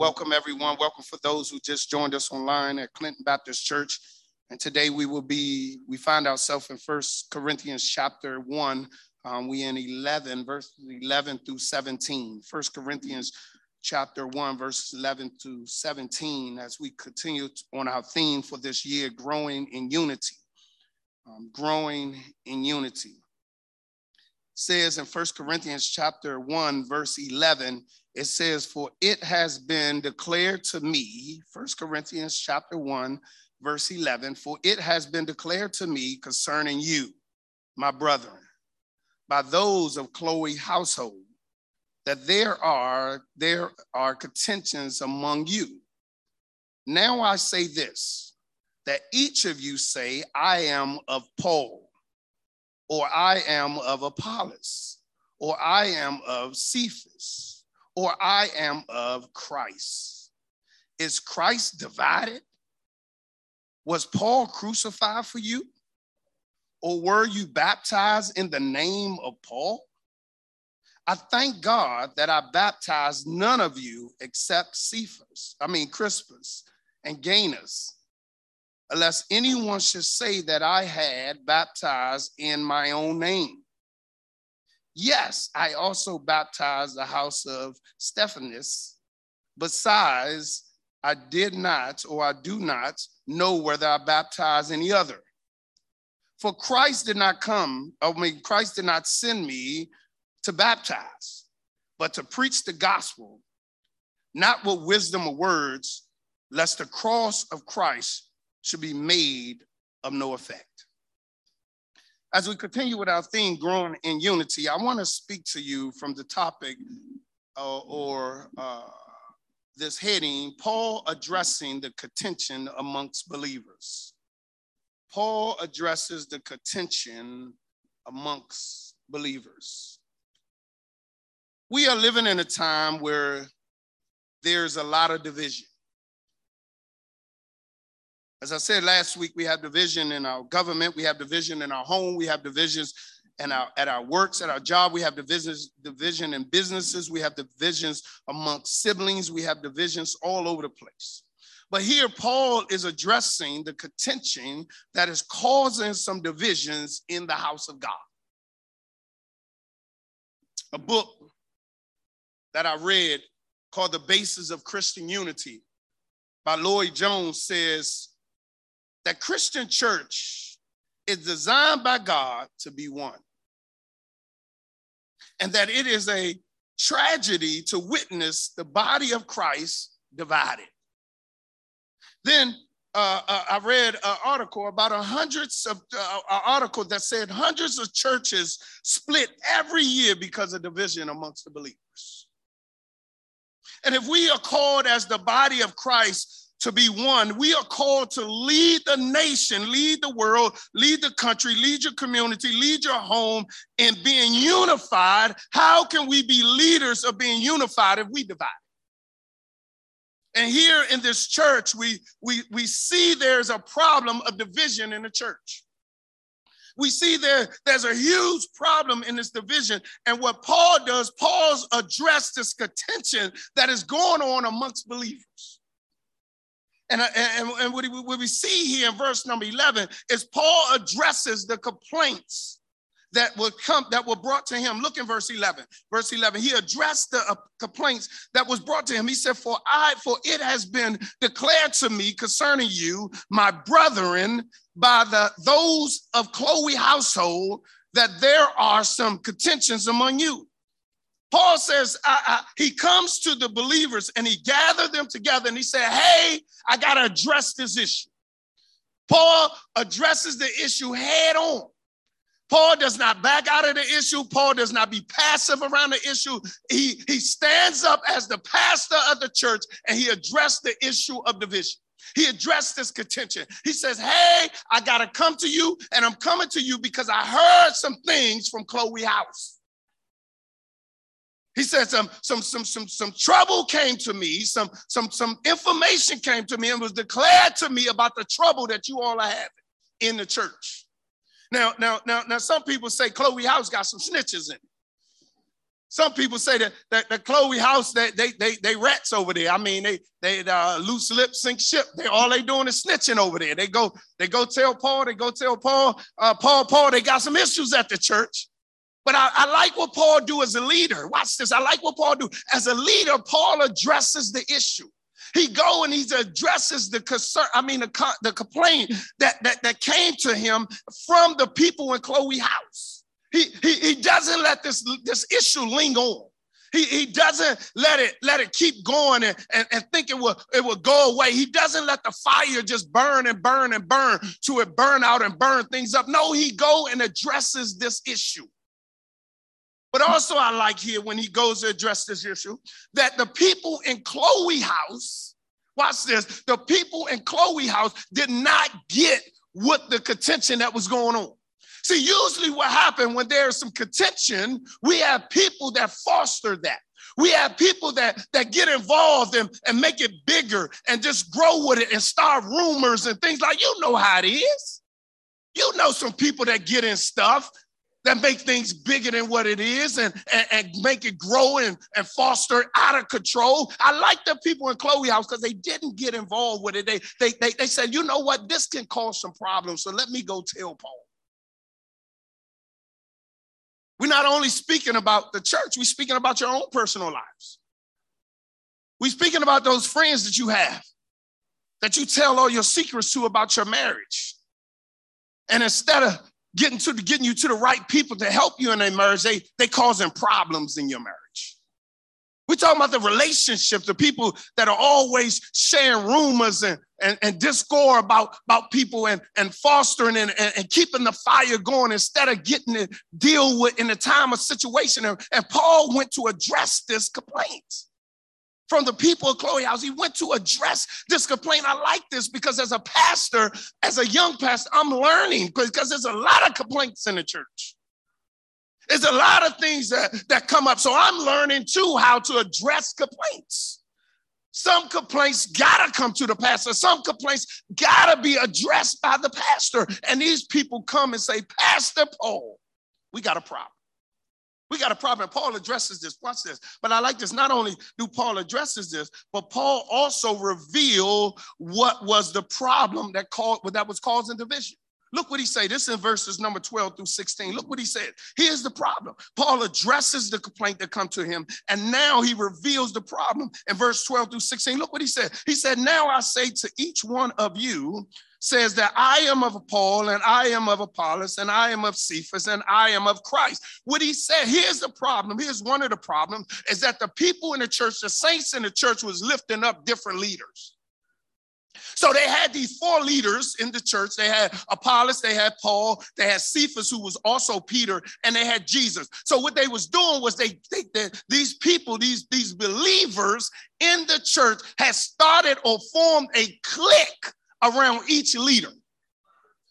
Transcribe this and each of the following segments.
welcome everyone. Welcome for those who just joined us online at Clinton Baptist Church. And today we will be, we find ourselves in First Corinthians chapter 1. Um, we in 11, verse 11 through 17. First Corinthians chapter 1, verses 11 to 17, as we continue on our theme for this year, growing in unity. Um, growing in unity says in First Corinthians chapter 1, verse 11, it says, For it has been declared to me, First Corinthians chapter 1, verse 11, for it has been declared to me concerning you, my brethren, by those of Chloe household, that there are there are contentions among you. Now I say this, that each of you say, I am of Paul or I am of Apollos, or I am of Cephas, or I am of Christ. Is Christ divided? Was Paul crucified for you? Or were you baptized in the name of Paul? I thank God that I baptized none of you except Cephas, I mean Crispus and Gaius unless anyone should say that I had baptized in my own name. Yes, I also baptized the house of Stephanas. Besides, I did not or I do not know whether I baptized any other. For Christ did not come, I mean, Christ did not send me to baptize, but to preach the gospel, not with wisdom of words, lest the cross of Christ should be made of no effect. As we continue with our theme, growing in unity, I want to speak to you from the topic uh, or uh, this heading Paul addressing the contention amongst believers. Paul addresses the contention amongst believers. We are living in a time where there's a lot of division. As I said last week, we have division in our government, we have division in our home, we have divisions in our, at our works, at our job, we have divisions, division in businesses, we have divisions amongst siblings, we have divisions all over the place. But here, Paul is addressing the contention that is causing some divisions in the house of God. A book that I read called The Basis of Christian Unity by Lloyd Jones says that Christian church is designed by God to be one. And that it is a tragedy to witness the body of Christ divided. Then uh, uh, I read an article about a hundreds of uh, an article that said hundreds of churches split every year because of division amongst the believers. And if we are called as the body of Christ to be one. We are called to lead the nation, lead the world, lead the country, lead your community, lead your home in being unified. How can we be leaders of being unified if we divide? And here in this church, we, we, we see there's a problem of division in the church. We see there, there's a huge problem in this division. And what Paul does, Paul's address this contention that is going on amongst believers. And, and, and what, we, what we see here in verse number 11 is Paul addresses the complaints that were come that were brought to him. Look in verse 11. Verse 11. He addressed the uh, complaints that was brought to him. He said, "For I, for it has been declared to me concerning you, my brethren, by the those of Chloe household, that there are some contentions among you." Paul says I, I, he comes to the believers and he gathered them together and he said, Hey, I got to address this issue. Paul addresses the issue head on. Paul does not back out of the issue. Paul does not be passive around the issue. He, he stands up as the pastor of the church and he addressed the issue of division. He addressed this contention. He says, Hey, I got to come to you, and I'm coming to you because I heard some things from Chloe House. He said some, some, some, some, some trouble came to me, some, some, some information came to me and was declared to me about the trouble that you all are having in the church. Now, now, now, now, some people say Chloe House got some snitches in. Some people say that, that the Chloe house, that they, they, they rats over there. I mean, they, they uh, loose lip sink ship. They all they doing is snitching over there. They go, they go tell Paul, they go tell Paul, uh, Paul, Paul, they got some issues at the church. But I, I, like what Paul do as a leader. Watch this. I like what Paul do as a leader. Paul addresses the issue. He go and he addresses the concern. I mean, the, the complaint that, that that came to him from the people in Chloe house. He, he, he doesn't let this, this issue linger on. He, he doesn't let it let it keep going and, and, and think it will it will go away. He doesn't let the fire just burn and burn and burn to it burn out and burn things up. No, he go and addresses this issue. But also I like here when he goes to address this issue that the people in Chloe house, watch this, the people in Chloe house did not get what the contention that was going on. See, usually what happens when there's some contention, we have people that foster that. We have people that, that get involved and, and make it bigger and just grow with it and start rumors and things like you know how it is. You know some people that get in stuff that make things bigger than what it is and, and, and, make it grow and, and foster out of control. I like the people in Chloe House because they didn't get involved with it. They, they, they, they said, you know what, this can cause some problems. So let me go tell Paul. We're not only speaking about the church, we're speaking about your own personal lives. We're speaking about those friends that you have, that you tell all your secrets to about your marriage. And instead of getting to the, getting you to the right people to help you in a marriage, they they causing problems in your marriage. We're talking about the relationships, the people that are always sharing rumors and, and, and discord about, about people and, and fostering and, and, and, keeping the fire going instead of getting to deal with in the time of situation. And, and Paul went to address this complaint from the people of Chloe House. He went to address this complaint. I like this because as a pastor, as a young pastor, I'm learning because there's a lot of complaints in the church. There's a lot of things that, that come up. So I'm learning too how to address complaints. Some complaints gotta come to the pastor. Some complaints gotta be addressed by the pastor. And these people come and say, Pastor Paul, we got a problem. We got a problem. Paul addresses this. Watch this. But I like this. Not only do Paul addresses this, but Paul also reveal what was the problem that called that was causing division. Look what he say. This in verses number 12 through 16. Look what he said. Here's the problem. Paul addresses the complaint that come to him, and now he reveals the problem in verse 12 through 16. Look what he said. He said, Now I say to each one of you, says that I am of Paul and I am of Apollos and I am of Cephas and I am of Christ. What he said, here's the problem. Here's one of the problems is that the people in the church, the saints in the church was lifting up different leaders. So they had these four leaders in the church. They had Apollos, they had Paul, they had Cephas, who was also Peter, and they had Jesus. So what they was doing was they, they, they these people, these, these believers in the church had started or formed a clique around each leader.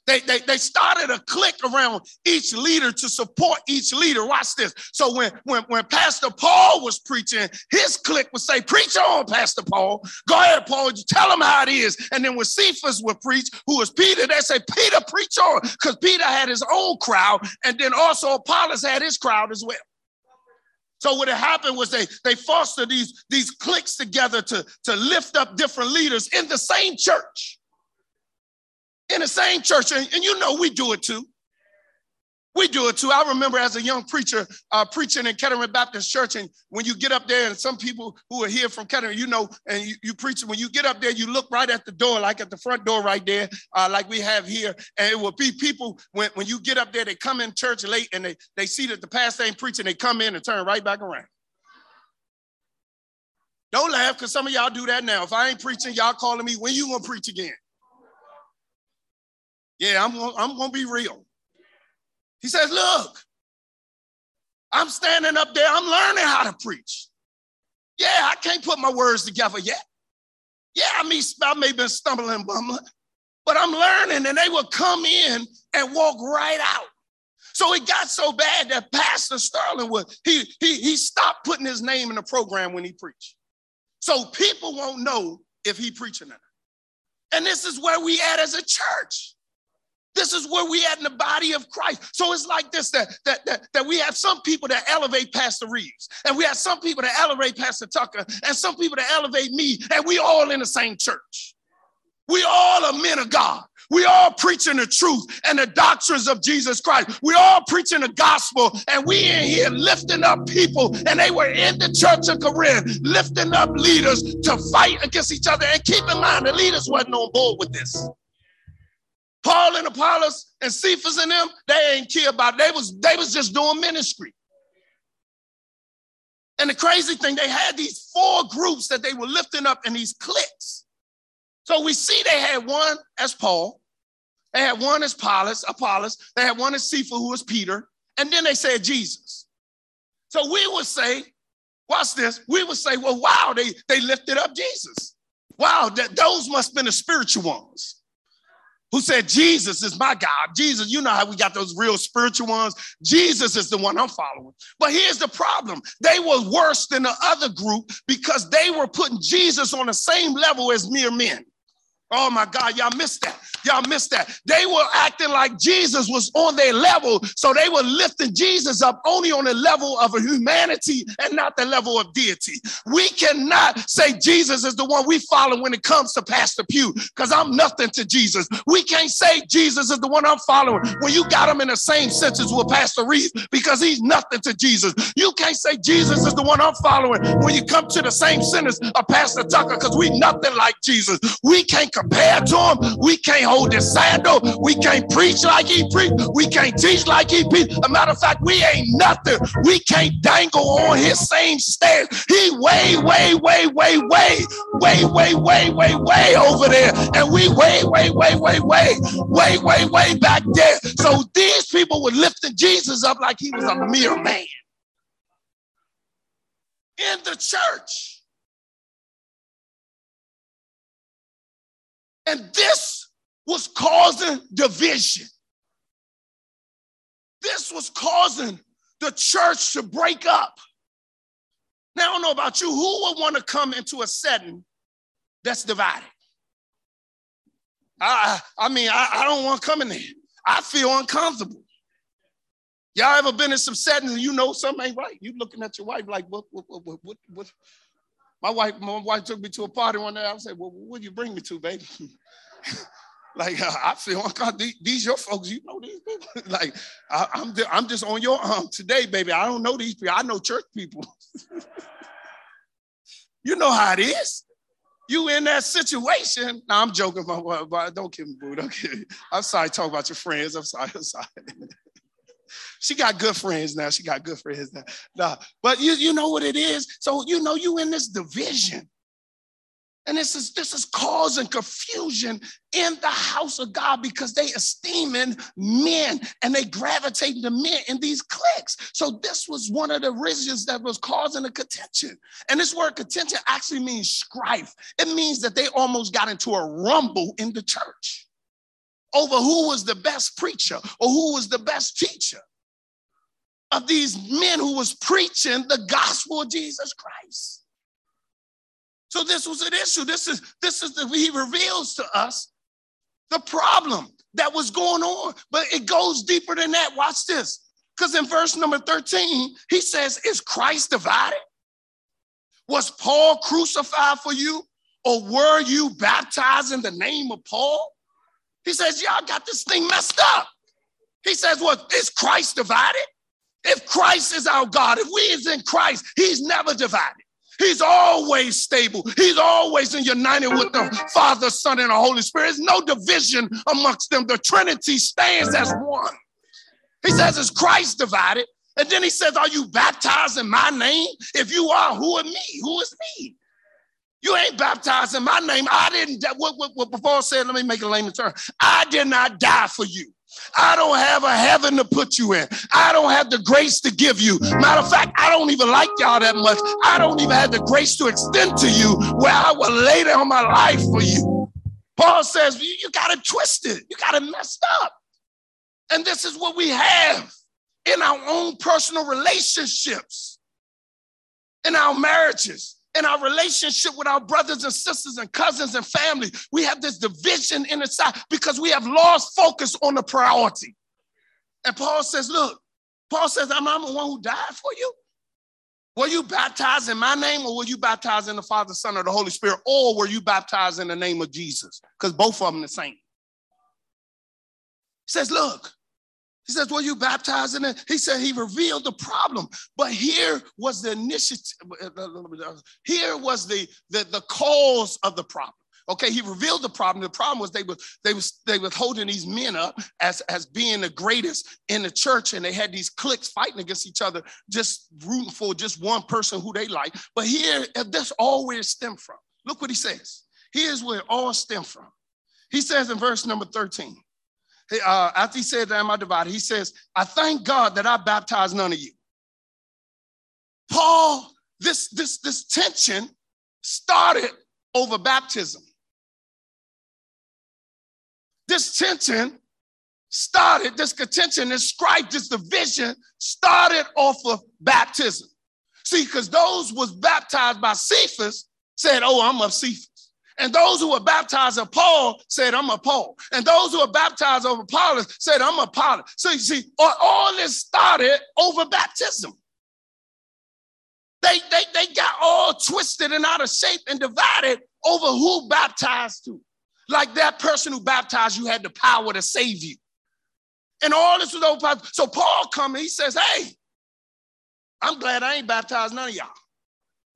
They, they, they started a clique around each leader to support each leader. Watch this. So when, when, when Pastor Paul was preaching, his clique would say, Preach on, Pastor Paul. Go ahead, Paul. You tell them how it is. And then when Cephas would preach, who was Peter, they say, Peter, preach on. Because Peter had his own crowd. And then also Apollos had his crowd as well. So what had happened was they they fostered these these cliques together to to lift up different leaders in the same church in the same church. And, and, you know, we do it too. We do it too. I remember as a young preacher uh, preaching in Kettering Baptist Church, and when you get up there, and some people who are here from Kettering, you know, and you, you preach, when you get up there, you look right at the door, like at the front door right there, uh, like we have here. And it will be people, when, when you get up there, they come in church late and they, they see that the pastor ain't preaching, they come in and turn right back around. Don't laugh, because some of y'all do that now. If I ain't preaching, y'all calling me, when you gonna preach again? Yeah, I'm gonna, I'm gonna be real. He says, Look, I'm standing up there, I'm learning how to preach. Yeah, I can't put my words together yet. Yeah, I may, I may be stumbling, bumbling, but I'm learning, and they will come in and walk right out. So it got so bad that Pastor Sterling would he he he stopped putting his name in the program when he preached. So people won't know if he preaching or not. And this is where we at as a church. This is where we at in the body of Christ. So it's like this that, that, that, that we have some people that elevate Pastor Reeves, and we have some people that elevate Pastor Tucker, and some people that elevate me, and we all in the same church. We all are men of God. We all preaching the truth and the doctrines of Jesus Christ. We all preaching the gospel, and we in here lifting up people, and they were in the church of Corinth, lifting up leaders to fight against each other. And keep in mind, the leaders wasn't on board with this. Paul and Apollos and Cephas and them, they ain't care about it. They was, they was just doing ministry. And the crazy thing, they had these four groups that they were lifting up in these cliques. So we see they had one as Paul, they had one as Apollos, Apollos, they had one as Cephas, who was Peter, and then they said Jesus. So we would say, watch this, we would say, well, wow, they, they lifted up Jesus. Wow, that, those must have been the spiritual ones who said, Jesus is my God. Jesus, you know how we got those real spiritual ones. Jesus is the one I'm following. But here's the problem they were worse than the other group because they were putting Jesus on the same level as mere men. Oh my God, y'all missed that. Y'all missed that. They were acting like Jesus was on their level. So they were lifting Jesus up only on the level of humanity and not the level of deity. We cannot say Jesus is the one we follow when it comes to Pastor Pew because I'm nothing to Jesus. We can't say Jesus is the one I'm following when you got him in the same sentence with Pastor Reeves because he's nothing to Jesus. You can't say Jesus is the one I'm following when you come to the same sentence of Pastor Tucker because we nothing like Jesus. We can't compare to him. We can't hold his sandal. We can't preach like he preach. We can't teach like he teach. A matter of fact, we ain't nothing. We can't dangle on his same stairs. He way, way, way, way, way, way, way, way, way, way, way over there. And we way, way, way, way, way, way, way, way back there. So these people were lifting Jesus up like he was a mere man. In the church. And this was causing division. This was causing the church to break up. Now, I don't know about you, who would want to come into a setting that's divided? I, I mean, I, I don't want to come in there. I feel uncomfortable. Y'all ever been in some settings and you know something ain't right? You looking at your wife like, what, what, what, what, what? My wife, my wife took me to a party one day. I said, well, what did you bring me to, baby? like uh, I feel uncomfortable. These, these your folks, you know these people. like I, am I'm, I'm just on your arm today, baby. I don't know these people. I know church people. you know how it is. You in that situation. Now I'm joking, my but don't kill me, boo. Don't kill me. I'm sorry. Talk about your friends. I'm sorry. I'm sorry. she got good friends now. She got good friends now. Nah, but you, you know what it is. So you know you in this division. And this is this is causing confusion in the house of God because they esteeming men and they gravitating to men in these cliques. So this was one of the reasons that was causing the contention. And this word contention actually means strife. It means that they almost got into a rumble in the church over who was the best preacher or who was the best teacher of these men who was preaching the gospel of Jesus Christ. So this was an issue. This is this is the he reveals to us the problem that was going on, but it goes deeper than that. Watch this. Because in verse number 13, he says, Is Christ divided? Was Paul crucified for you? Or were you baptized in the name of Paul? He says, Y'all got this thing messed up. He says, Well, is Christ divided? If Christ is our God, if we is in Christ, he's never divided. He's always stable. He's always in united with the Father, Son, and the Holy Spirit. There's no division amongst them. The Trinity stands as one. He says, Is Christ divided? And then he says, Are you baptized in my name? If you are, who are me? Who is me? You ain't baptized in my name. I didn't, what, what, what before I said, let me make a layman term. I did not die for you. I don't have a heaven to put you in. I don't have the grace to give you. Matter of fact, I don't even like y'all that much. I don't even have the grace to extend to you where I will lay down my life for you. Paul says, you, you got it twisted. You got it messed up. And this is what we have in our own personal relationships, in our marriages, in our relationship with our brothers and sisters and cousins and family. We have this division in the side because we have lost focus on the priority. And Paul says, Look, Paul says, I'm, I'm the one who died for you. Were you baptized in my name or were you baptized in the Father, Son, or the Holy Spirit? Or were you baptized in the name of Jesus? Because both of them the same. He says, Look, he says, Were you baptized in it? He said he revealed the problem. But here was the initiative, here was the, the, the cause of the problem. Okay, he revealed the problem. The problem was they were they was they were holding these men up as as being the greatest in the church, and they had these cliques fighting against each other, just rooting for just one person who they like. But here, that's all where it stemmed from. Look what he says. Here's where it all stemmed from. He says in verse number 13, uh, after he said, Am I divided? He says, I thank God that I baptized none of you. Paul, this, this, this tension started over baptism. This tension started, this contention, this strife, this division started off of baptism. See, because those was baptized by Cephas said, Oh, I'm of Cephas. And those who were baptized of Paul said, I'm a Paul. And those who were baptized of Apollos said, I'm a Apollos. So you see, all this started over baptism. They, they, they got all twisted and out of shape and divided over who baptized who. Like that person who baptized you had the power to save you. And all this was over. So Paul comes, he says, Hey, I'm glad I ain't baptized none of y'all.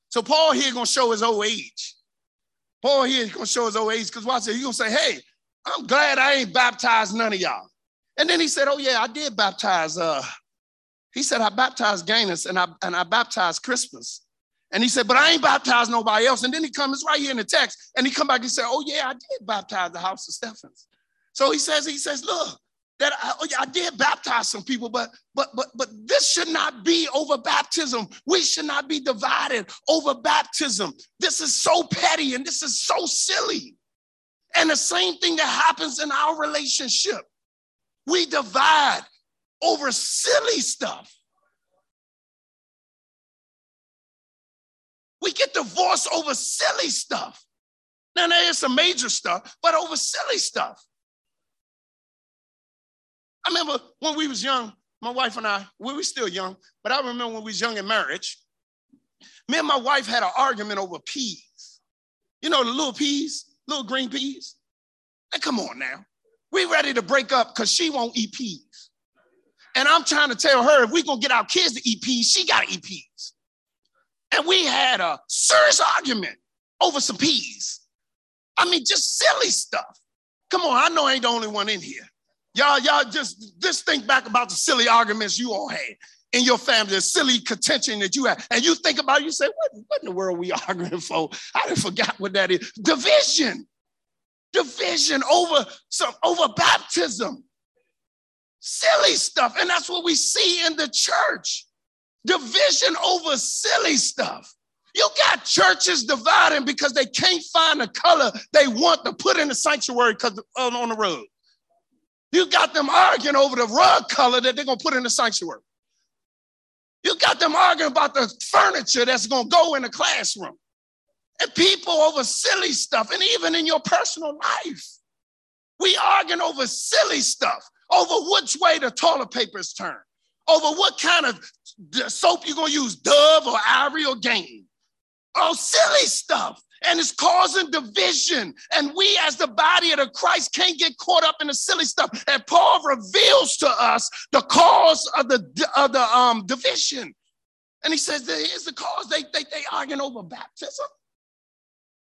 So Paul here gonna show his old age. Paul here gonna show his old age because watch it, he gonna say, Hey, I'm glad I ain't baptized none of y'all. And then he said, Oh, yeah, I did baptize. Uh, he said, I baptized Gaius and I and I baptized Crispus. And he said, but I ain't baptized nobody else. And then he comes right here in the text and he come back and said, oh yeah, I did baptize the house of Stephens. So he says, he says, look, that I, oh, yeah, I did baptize some people, but but but but this should not be over baptism. We should not be divided over baptism. This is so petty and this is so silly. And the same thing that happens in our relationship. We divide over silly stuff. We get divorced over silly stuff. Now, there is some major stuff, but over silly stuff. I remember when we was young, my wife and I, we were still young, but I remember when we was young in marriage, me and my wife had an argument over peas. You know, the little peas, little green peas. And come on now. We ready to break up because she won't eat peas. And I'm trying to tell her if we're gonna get our kids to eat peas, she gotta eat peas. And we had a serious argument over some peas. I mean, just silly stuff. Come on, I know I ain't the only one in here. Y'all, y'all just just think back about the silly arguments you all had in your family, the silly contention that you had. And you think about it, you say, what, what in the world we arguing for? I done forgot what that is. Division. Division over some over baptism. Silly stuff. And that's what we see in the church division over silly stuff. You got churches dividing because they can't find the color they want to put in the sanctuary because on the rug. You got them arguing over the rug color that they're gonna put in the sanctuary. You got them arguing about the furniture that's gonna go in the classroom. And people over silly stuff, and even in your personal life. We arguing over silly stuff, over which way the toilet paper is turned, over what kind of soap you're gonna use, Dove or Ivory or Gain. Oh, silly stuff. And it's causing division. And we, as the body of the Christ, can't get caught up in the silly stuff. And Paul reveals to us the cause of the, of the um, division. And he says, here's the cause. They, they, they arguing over baptism.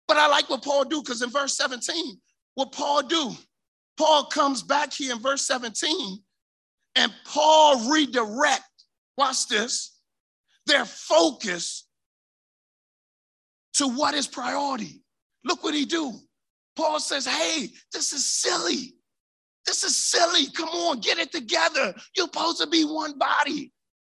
But I like what Paul do because in verse 17, what Paul do, Paul comes back here in verse 17 and Paul redirect watch this, their focus to what is priority. Look what he do. Paul says, hey, this is silly. This is silly. Come on, get it together. You're supposed to be one body.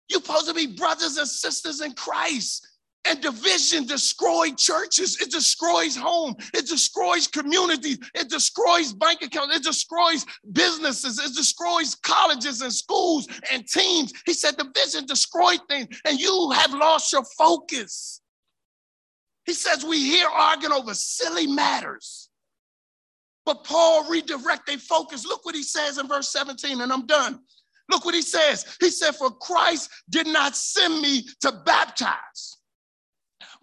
You're supposed to be brothers and sisters in Christ. And division destroys churches. It destroys home. It destroys communities. It destroys bank accounts. It destroys businesses. It destroys colleges and schools and teams. He said division destroyed things, and you have lost your focus. He says we here arguing over silly matters. But Paul redirect their focus. Look what he says in verse 17, and I'm done. Look what he says. He said, For Christ did not send me to baptize,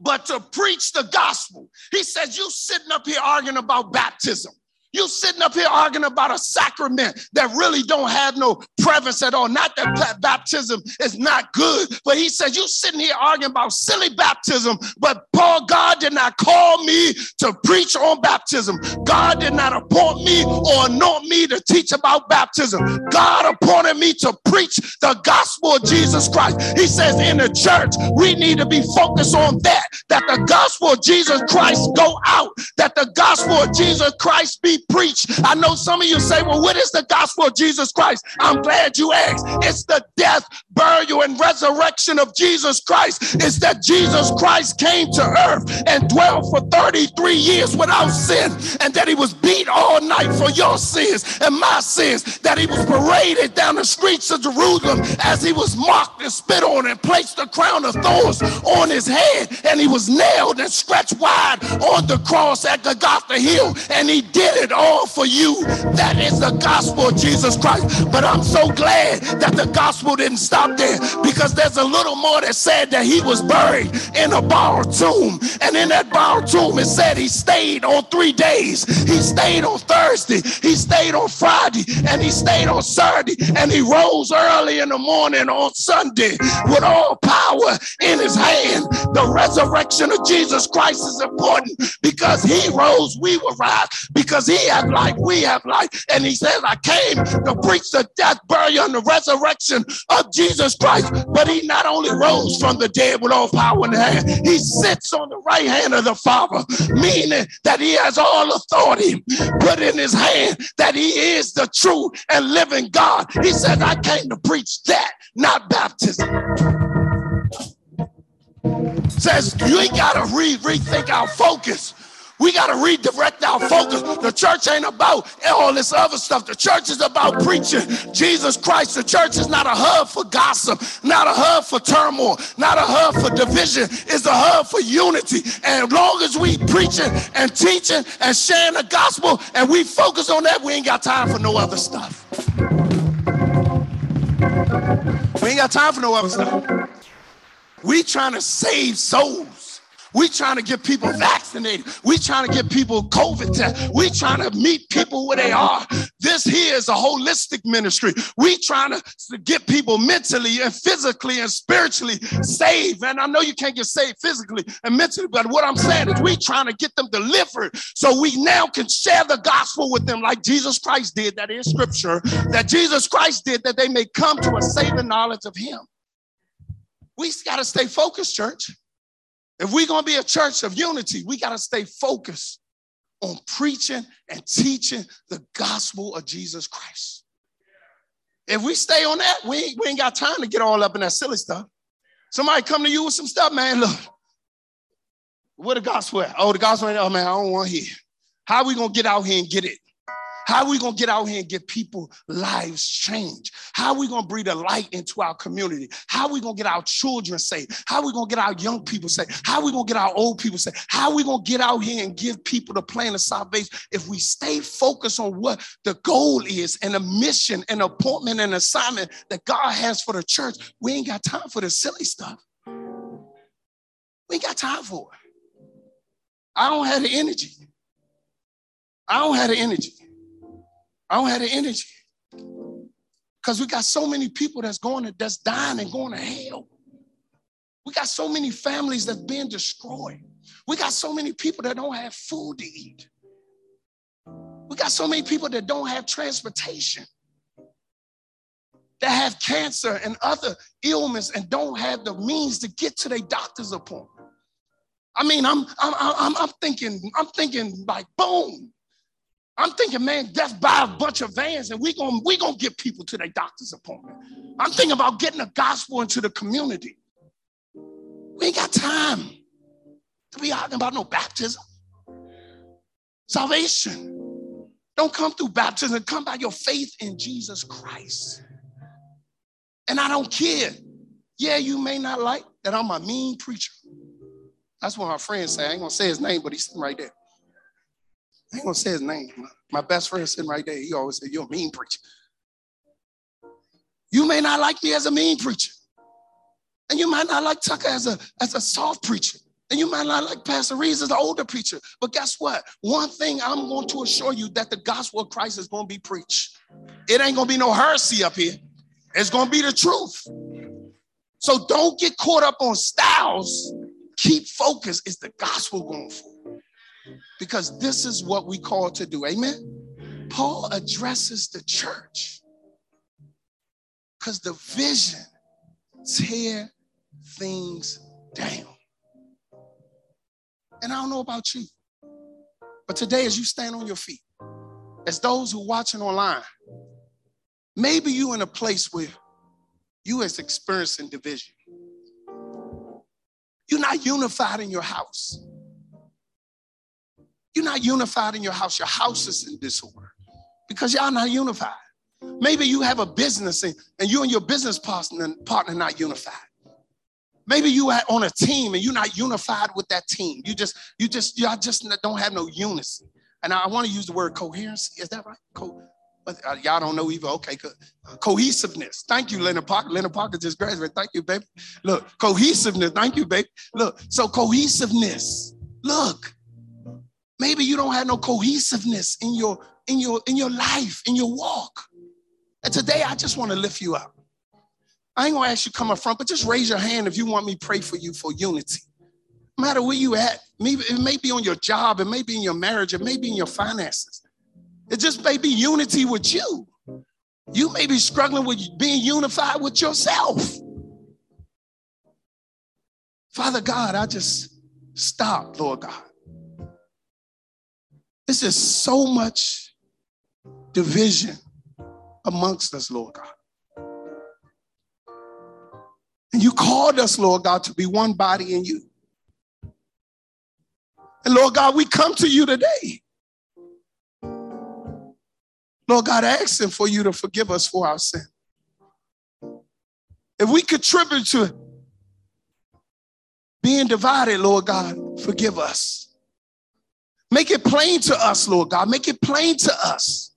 but to preach the gospel. He says, You sitting up here arguing about baptism. You sitting up here arguing about a sacrament that really don't have no preference at all. Not that baptism is not good, but he says you sitting here arguing about silly baptism. But Paul, God did not call me to preach on baptism. God did not appoint me or anoint me to teach about baptism. God appointed me to preach the gospel of Jesus Christ. He says in the church we need to be focused on that. That the gospel of Jesus Christ go out. That the gospel of Jesus Christ be preach. I know some of you say, well, what is the gospel of Jesus Christ? I'm glad you asked. It's the death, burial, and resurrection of Jesus Christ. is that Jesus Christ came to earth and dwelt for 33 years without sin, and that he was beat all night for your sins and my sins, that he was paraded down the streets of Jerusalem as he was mocked and spit on and placed a crown of thorns on his head, and he was nailed and stretched wide on the cross at Golgotha Hill, and he did it all for you. That is the gospel of Jesus Christ. But I'm so glad that the gospel didn't stop there because there's a little more that said that he was buried in a borrowed tomb. And in that borrowed tomb, it said he stayed on three days. He stayed on Thursday, he stayed on Friday, and he stayed on Saturday, and he rose early in the morning on Sunday with all power in his hand. The resurrection of Jesus Christ is important because he rose, we will rise because he have life, we have life. And he says, I came to preach the death, burial, and the resurrection of Jesus Christ. But he not only rose from the dead with all power in the hand, he sits on the right hand of the Father, meaning that he has all authority put in his hand, that he is the true and living God. He says, I came to preach that, not baptism says you ain't got to re- rethink our focus. We got to redirect our focus. The church ain't about all this other stuff. The church is about preaching Jesus Christ. The church is not a hub for gossip, not a hub for turmoil, not a hub for division. It's a hub for unity. And as long as we preaching and teaching and sharing the gospel and we focus on that, we ain't got time for no other stuff. We ain't got time for no other stuff. We trying to save souls. We trying to get people vaccinated. We trying to get people COVID test. We trying to meet people where they are. This here is a holistic ministry. We trying to get people mentally and physically and spiritually saved. And I know you can't get saved physically and mentally, but what I'm saying is we trying to get them delivered so we now can share the gospel with them like Jesus Christ did. That is scripture. That Jesus Christ did that they may come to a saving knowledge of him. We got to stay focused, church. If we're going to be a church of unity, we got to stay focused on preaching and teaching the gospel of Jesus Christ. If we stay on that, we ain't, we ain't got time to get all up in that silly stuff. Somebody come to you with some stuff, man. Look, what the gospel at? Oh, the gospel, oh man, I don't want to hear. How are we gonna get out here and get it? How are we going to get out here and get people lives changed? How are we going to breathe a light into our community? How are we going to get our children saved? How are we going to get our young people saved? How are we going to get our old people saved? How are we going to get out here and give people the plan of salvation if we stay focused on what the goal is and the mission and appointment and assignment that God has for the church? We ain't got time for the silly stuff. We ain't got time for it. I don't have the energy. I don't have the energy. I don't have the energy. Because we got so many people that's going to, that's dying and going to hell. We got so many families that's being destroyed. We got so many people that don't have food to eat. We got so many people that don't have transportation, that have cancer and other ailments and don't have the means to get to their doctor's appointment. I mean, I'm, I'm, I'm, I'm thinking, I'm thinking like, boom, I'm thinking, man, death buy a bunch of vans and we're gonna we gonna get people to their doctor's appointment. I'm thinking about getting the gospel into the community. We ain't got time to be about no baptism. Salvation don't come through baptism, come by your faith in Jesus Christ. And I don't care. Yeah, you may not like that I'm a mean preacher. That's what my friend said. I ain't gonna say his name, but he's sitting right there. I ain't gonna say his name. My best friend sitting right there. He always said, You're a mean preacher. You may not like me as a mean preacher. And you might not like Tucker as a, as a soft preacher. And you might not like Pastor Reeves as an older preacher. But guess what? One thing I'm going to assure you that the gospel of Christ is going to be preached. It ain't going to be no heresy up here. It's going to be the truth. So don't get caught up on styles. Keep focused. Is the gospel going for? Because this is what we call to do. Amen. Paul addresses the church because the vision tear things down. And I don't know about you, but today, as you stand on your feet, as those who are watching online, maybe you in a place where you is experiencing division. You're not unified in your house. You're not unified in your house. Your house is in disorder because y'all not unified. Maybe you have a business and, you and your business partner, partner not unified. Maybe you are on a team and you're not unified with that team. You just, you just, y'all just don't have no unity. And I want to use the word coherency. Is that right? Co- uh, y'all don't know either. Okay, co- uh, cohesiveness. Thank you, Leonard Parker. Leonard Parker just graduated. Thank you, baby. Look, cohesiveness. Thank you, baby. Look, so cohesiveness. Look, maybe you don't have no cohesiveness in your in your in your life, in your walk. And today, I just want to lift you up. I ain't gonna ask you come up front, but just raise your hand if you want me pray for you for unity. No matter where you at, maybe it may be on your job, it may be in your marriage, it may be in your finances. It just may be unity with you. You may be struggling with being unified with yourself. Father God, I just stop, Lord God. This is so much division amongst us, Lord God. And you called us, Lord God, to be one body in you. And Lord God, we come to you today. Lord God, asking for you to forgive us for our sin. If we contribute to being divided, Lord God, forgive us. Make it plain to us, Lord God. Make it plain to us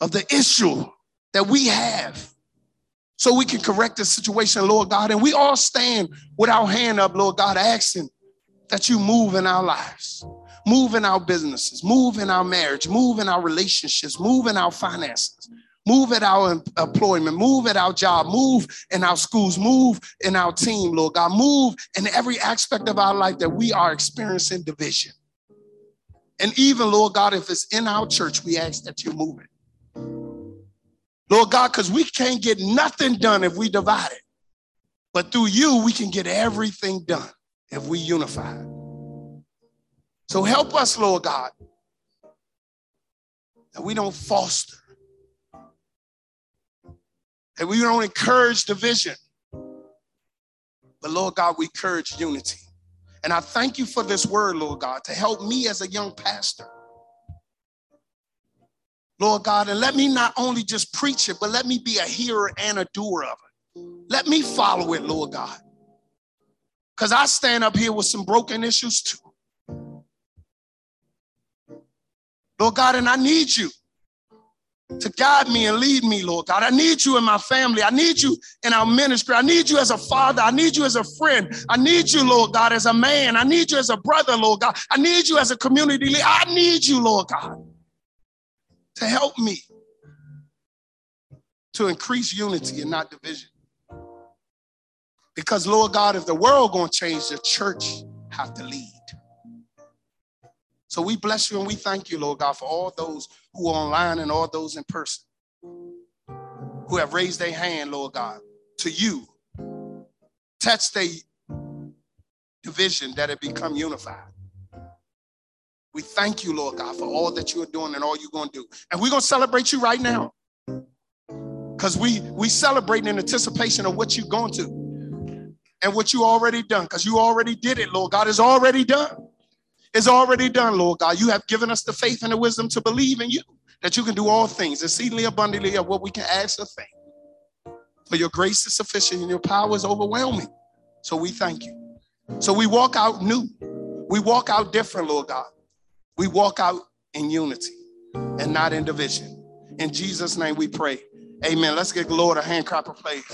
of the issue that we have so we can correct the situation, Lord God. And we all stand with our hand up, Lord God, asking that you move in our lives, move in our businesses, move in our marriage, move in our relationships, move in our finances, move at our employment, move at our job, move in our schools, move in our team, Lord God, move in every aspect of our life that we are experiencing division. And even, Lord God, if it's in our church, we ask that you move it. Lord God, because we can't get nothing done if we divide it. But through you, we can get everything done if we unify. So help us, Lord God, that we don't foster, that we don't encourage division. But Lord God, we encourage unity. And I thank you for this word, Lord God, to help me as a young pastor Lord God, and let me not only just preach it, but let me be a hearer and a doer of it. Let me follow it, Lord God. Because I stand up here with some broken issues too. Lord God, and I need you to guide me and lead me, Lord God. I need you in my family. I need you in our ministry. I need you as a father. I need you as a friend. I need you, Lord God, as a man. I need you as a brother, Lord God. I need you as a community leader. I need you, Lord God to help me to increase unity and not division. Because Lord God, if the world gonna change, the church have to lead. So we bless you and we thank you, Lord God, for all those who are online and all those in person who have raised their hand, Lord God, to you. Touch their division that it become unified. We thank you, Lord God, for all that you are doing and all you're going to do. And we're going to celebrate you right now. Because we we celebrate in anticipation of what you're going to and what you already done. Because you already did it, Lord God. It's already done is already done, Lord God. You have given us the faith and the wisdom to believe in you that you can do all things exceedingly abundantly of what we can ask or think. For your grace is sufficient and your power is overwhelming. So we thank you. So we walk out new. We walk out different, Lord God. We walk out in unity and not in division. In Jesus' name we pray. Amen. Let's give Lord a hand clap of praise.